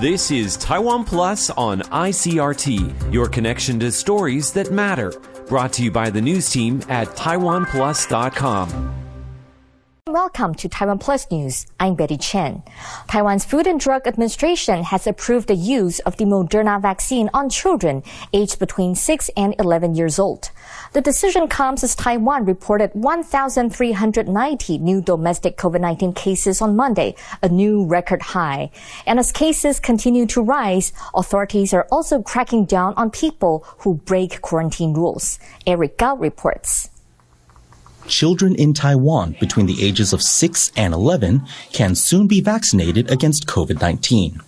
This is Taiwan Plus on ICRT, your connection to stories that matter. Brought to you by the news team at TaiwanPlus.com. Welcome to Taiwan Plus News. I'm Betty Chen. Taiwan's Food and Drug Administration has approved the use of the Moderna vaccine on children aged between 6 and 11 years old. The decision comes as Taiwan reported 1,390 new domestic COVID-19 cases on Monday, a new record high. And as cases continue to rise, authorities are also cracking down on people who break quarantine rules. Eric Gao reports children in Taiwan between the ages of 6 and 11 can soon be vaccinated against COVID-19.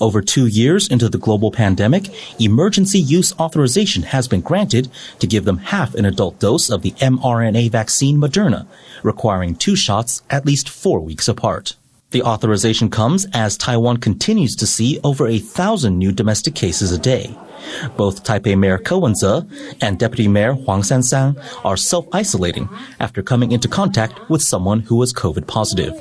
Over two years into the global pandemic, emergency use authorization has been granted to give them half an adult dose of the mRNA vaccine Moderna, requiring two shots at least four weeks apart. The authorization comes as Taiwan continues to see over a thousand new domestic cases a day. Both Taipei Mayor Ko Wen-je and Deputy Mayor Huang Shan-shan are self-isolating after coming into contact with someone who was COVID positive.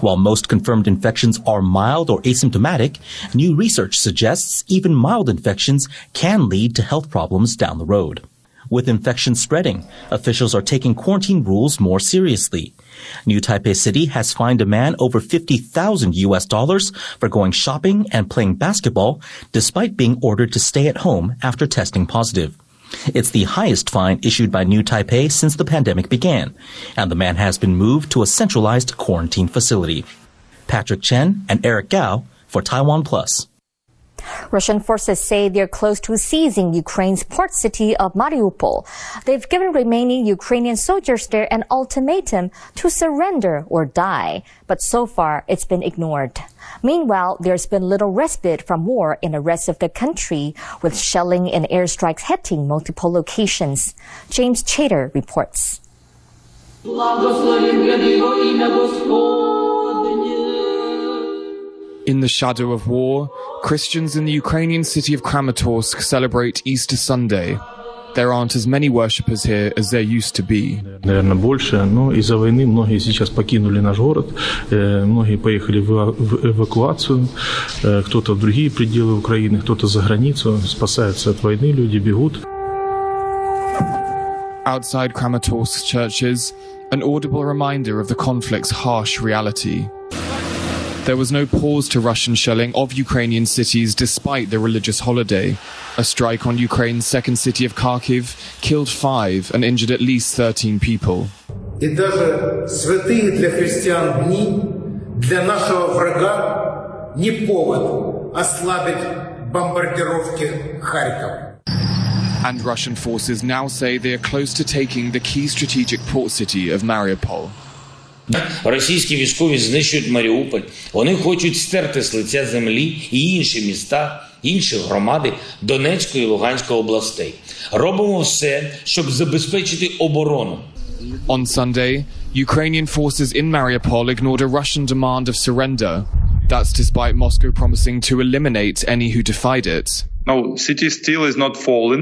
While most confirmed infections are mild or asymptomatic, new research suggests even mild infections can lead to health problems down the road. With infection spreading, officials are taking quarantine rules more seriously. New Taipei City has fined a man over 50,000 US dollars for going shopping and playing basketball despite being ordered to stay at home after testing positive. It's the highest fine issued by New Taipei since the pandemic began, and the man has been moved to a centralized quarantine facility. Patrick Chen and Eric Gao for Taiwan Plus. Russian forces say they're close to seizing Ukraine's port city of Mariupol. They've given remaining Ukrainian soldiers there an ultimatum to surrender or die, but so far it's been ignored. Meanwhile, there's been little respite from war in the rest of the country, with shelling and airstrikes hitting multiple locations. James Chater reports. In the shadow of war, Christians in the Ukrainian city of Kramatorsk celebrate Easter Sunday. There aren't as many worshippers here as there used to be. Наверное, больше, но из-за войны многие сейчас покинули наш город, многие поехали в эвакуацию, кто-то в другие пределы Украины, кто-то за границу, спасаются от войны, люди бегут. Outside Kramatorsk's churches, an audible reminder of the conflict's harsh reality. There was no pause to Russian shelling of Ukrainian cities despite the religious holiday. A strike on Ukraine's second city of Kharkiv killed five and injured at least 13 people. И даже святые для христиан дни для нашего врага не повод ослабить бомбардировки Харькова. And Russian forces now say they are close to taking the key strategic port city of Mariupol. Російські військові знищують Маріуполь. Вони хочуть стерти з лиця землі і інші міста, інші громади Донецької і Луганської областей. Робимо все, щоб забезпечити оборону. On Sunday, Ukrainian forces in Mariupol ignored a Russian demand of surrender. That's despite Moscow promising to eliminate any who defied it. No, city still is not fallen.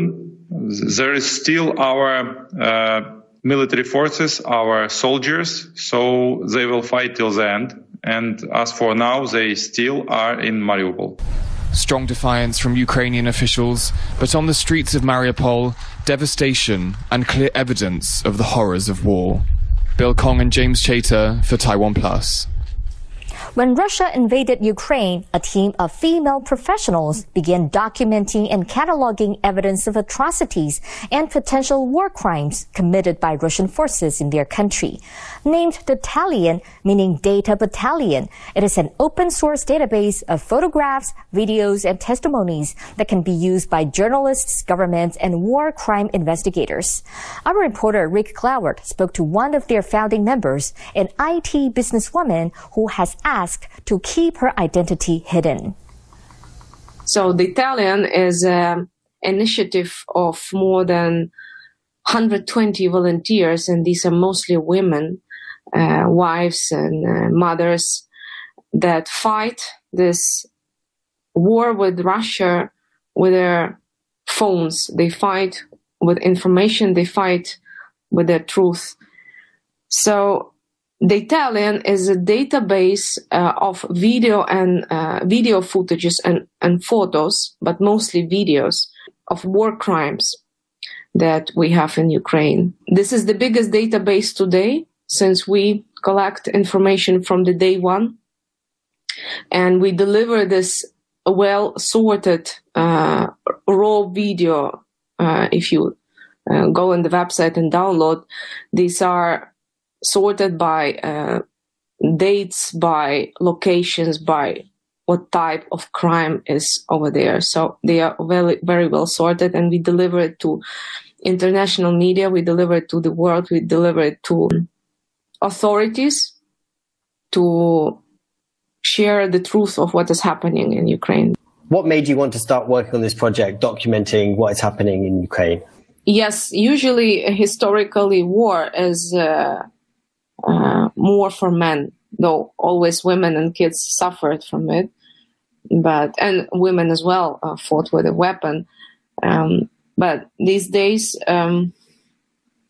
There is still our uh, military forces, our soldiers, so they will fight till the end. And as for now, they still are in Mariupol. Strong defiance from Ukrainian officials, but on the streets of Mariupol, devastation and clear evidence of the horrors of war. Bill Kong and James Chater for Taiwan Plus. When Russia invaded Ukraine, a team of female professionals began documenting and cataloging evidence of atrocities and potential war crimes committed by Russian forces in their country. Named Datalion, meaning Data Battalion, it is an open source database of photographs, videos, and testimonies that can be used by journalists, governments, and war crime investigators. Our reporter Rick Cloward spoke to one of their founding members, an IT businesswoman who has asked to keep her identity hidden. So Datalion is an initiative of more than 120 volunteers, and these are mostly women, uh, wives and uh, mothers that fight this war with Russia with their phones. They fight with information. They fight with their truth. So Datalion is a database uh, of video and uh, video footages and, and photos, but mostly videos of war crimes that we have in Ukraine. This is the biggest database today since we collect information from the day one and we deliver this well sorted uh, raw video. Uh, if you uh, go on the website and download, these are sorted by uh, dates, by locations, by what type of crime is over there. So they are very, very well sorted and we deliver it to international media. We deliver it to the world. We deliver it to authorities to share the truth of what is happening in Ukraine. What made you want to start working on this project, documenting what is happening in Ukraine? Yes, usually historically war is uh, uh, more for men, though always women and kids suffered from it. But and women as well uh, fought with a weapon. Um, but these days, um,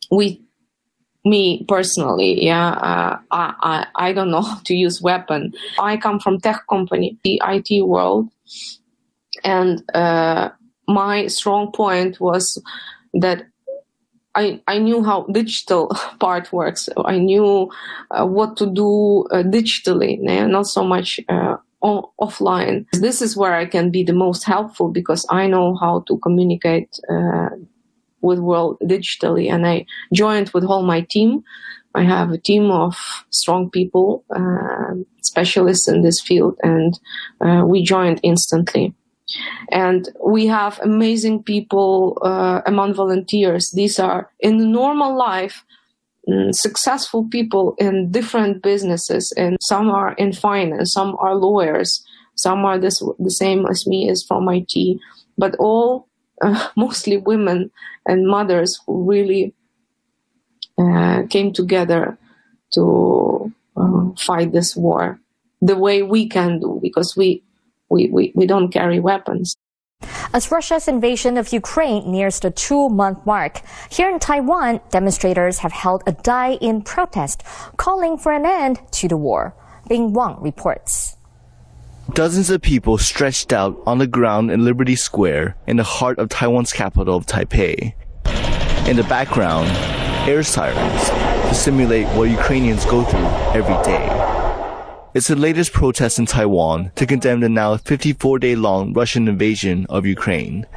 we, me personally, yeah, uh, I, I I don't know how to use weapon. I come from tech company, the IT world, and uh, my strong point was that I, I knew how digital part works. I knew uh, what to do uh, digitally, not so much uh, offline. This is where I can be the most helpful because I know how to communicate uh, with world digitally, and I joined with all my team. I have a team of strong people, uh, specialists in this field, and uh, we joined instantly. And we have amazing people uh, among volunteers. These are in normal life, mm, successful people in different businesses, and some are in finance, some are lawyers, some are this, the same as me, is from IT, but all uh, mostly women and mothers who really uh, came together to uh, fight this war the way we can do because we we, we, we don't carry weapons. As Russia's invasion of Ukraine nears the two month mark, here in Taiwan, demonstrators have held a die in protest, calling for an end to the war. Bing Wang reports. Dozens of people stretched out on the ground in Liberty Square in the heart of Taiwan's capital of Taipei. In the background, air sirens to simulate what Ukrainians go through every day. It's the latest protest in Taiwan to condemn the now 54 day long Russian invasion of Ukraine.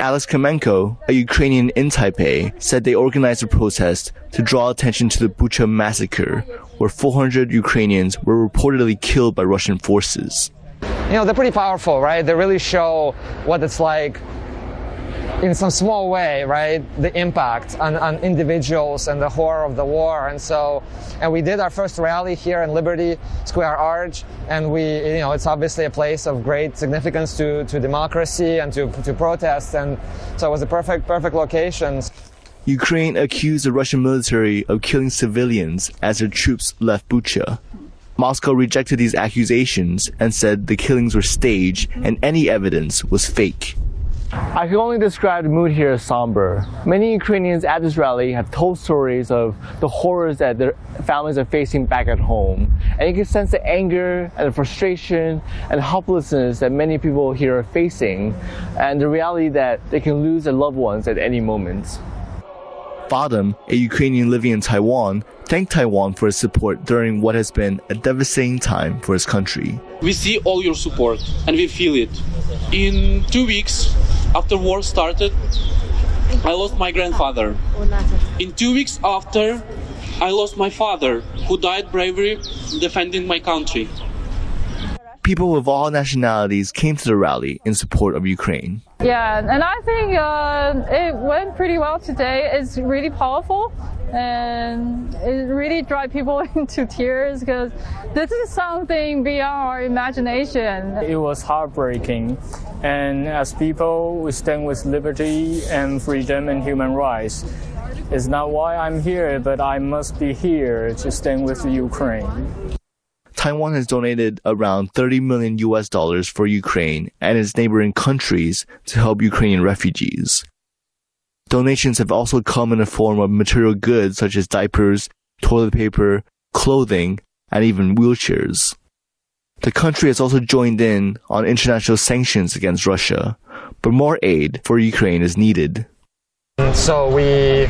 Alice Kamenko, a Ukrainian in Taipei, said they organized the protest to draw attention to the Bucha massacre, where 400 Ukrainians were reportedly killed by Russian forces. You know, they're pretty powerful, right? They really show what it's like in some small way, right, the impact on, on individuals and the horror of the war. And so, and we did our first rally here in Liberty Square Arch, and we, you know, it's obviously a place of great significance to, to democracy and to, to protest. And so it was a perfect, perfect location. Ukraine accused the Russian military of killing civilians as their troops left Bucha. Moscow rejected these accusations and said the killings were staged and any evidence was fake. I can only describe the mood here as somber. Many Ukrainians at this rally have told stories of the horrors that their families are facing back at home. And you can sense the anger and the frustration and helplessness that many people here are facing, and the reality that they can lose their loved ones at any moment. Fadim, a Ukrainian living in Taiwan, thanked Taiwan for its support during what has been a devastating time for his country. We see all your support and we feel it. In two weeks after war started, I lost my grandfather. In two weeks after, I lost my father, who died bravely defending my country. People of all nationalities came to the rally in support of Ukraine. Yeah, and I think uh, it went pretty well today. It's really powerful and it really drives people into tears because this is something beyond our imagination. It was heartbreaking, and as people, we stand with liberty and freedom and human rights. It's not why I'm here, but I must be here to stand with Ukraine. Taiwan has donated around 30 million US dollars for Ukraine and its neighboring countries to help Ukrainian refugees. Donations have also come in the form of material goods such as diapers, toilet paper, clothing, and even wheelchairs. The country has also joined in on international sanctions against Russia, but more aid for Ukraine is needed. So we,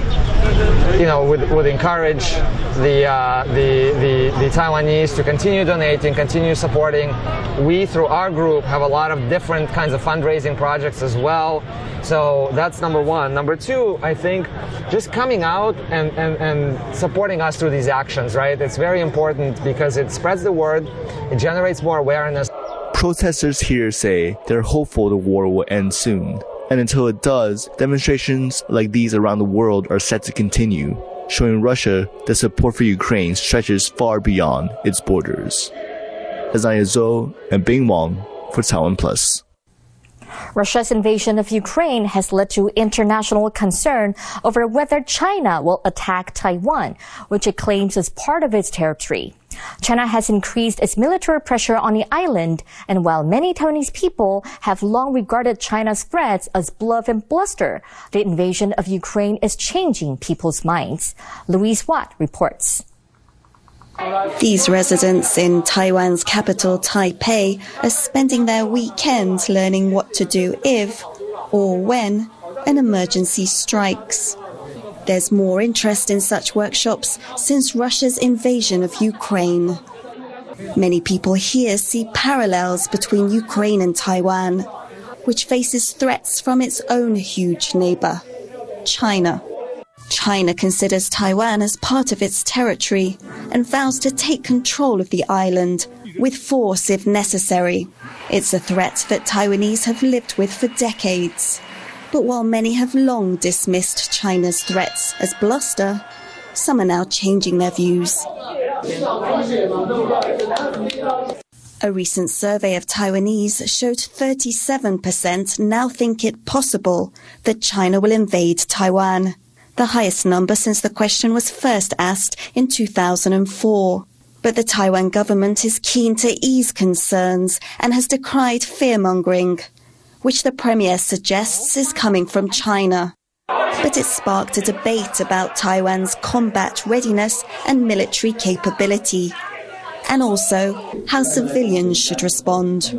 you know, would, would encourage the, uh, the, the, the Taiwanese to continue donating, continue supporting. We, through our group, have a lot of different kinds of fundraising projects as well. So that's number one. Number two, I think just coming out and, and, and supporting us through these actions, right? It's very important because it spreads the word, it generates more awareness. Protesters here say they're hopeful the war will end soon. And until it does, demonstrations like these around the world are set to continue, showing Russia that support for Ukraine stretches far beyond its borders. Isaiah Zhou and Bing Wang for Taiwan Plus. Russia's invasion of Ukraine has led to international concern over whether China will attack Taiwan, which it claims is part of its territory. China has increased its military pressure on the island, and while many Taiwanese people have long regarded China's threats as bluff and bluster, the invasion of Ukraine is changing people's minds. Louise Watt reports. These residents in Taiwan's capital, Taipei, are spending their weekends learning what to do if or when an emergency strikes. There's more interest in such workshops since Russia's invasion of Ukraine. Many people here see parallels between Ukraine and Taiwan, which faces threats from its own huge neighbor, China. China considers Taiwan as part of its territory and vows to take control of the island with force if necessary. It's a threat that Taiwanese have lived with for decades. But while many have long dismissed China's threats as bluster, some are now changing their views. A recent survey of Taiwanese showed 37% now think it possible that China will invade Taiwan the highest number since the question was first asked in 2004. But the Taiwan government is keen to ease concerns and has decried fear-mongering, which the premier suggests is coming from China. But it sparked a debate about Taiwan's combat readiness and military capability and also how civilians should respond.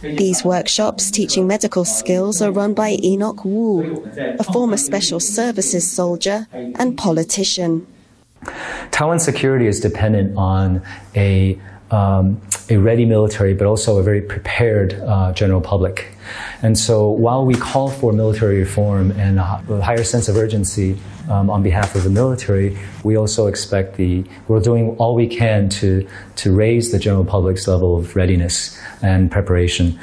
These workshops teaching medical skills are run by Enoch Wu, a former special services soldier and politician. Taiwan's security is dependent on a um, a ready military, but also a very prepared uh, general public. And so, while we call for military reform and a higher sense of urgency um, on behalf of the military, we also expect the we're doing all we can to to raise the general public's level of readiness and preparation.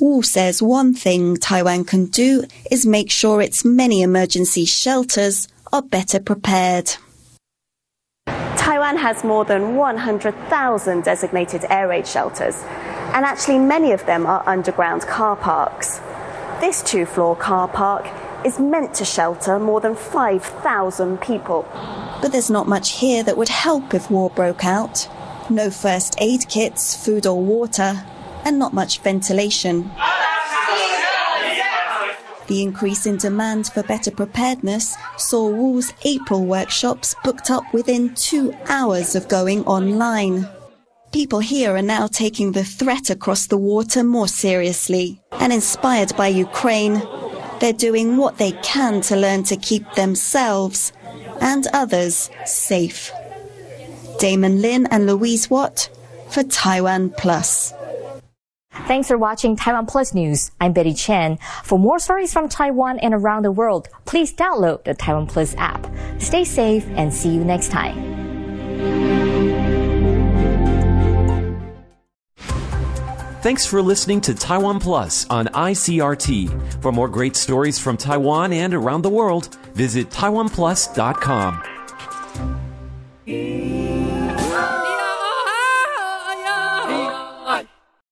Wu says one thing Taiwan can do is make sure its many emergency shelters are better prepared. Taiwan has more than 100,000 designated air raid shelters, and actually many of them are underground car parks. This two floor car park is meant to shelter more than 5,000 people. But there's not much here that would help if war broke out. No first aid kits, food or water, and not much ventilation. The increase in demand for better preparedness saw Wu's April workshops booked up within two hours of going online. People here are now taking the threat across the water more seriously, and inspired by Ukraine, they're doing what they can to learn to keep themselves and others safe. Damon Lin and Louise Watt for Taiwan Plus. Thanks for watching Taiwan Plus News. I'm Betty Chen. For more stories from Taiwan and around the world, please download the Taiwan Plus app. Stay safe and see you next time. Thanks for listening to Taiwan Plus on ICRT. For more great stories from Taiwan and around the world, visit taiwanplus.com.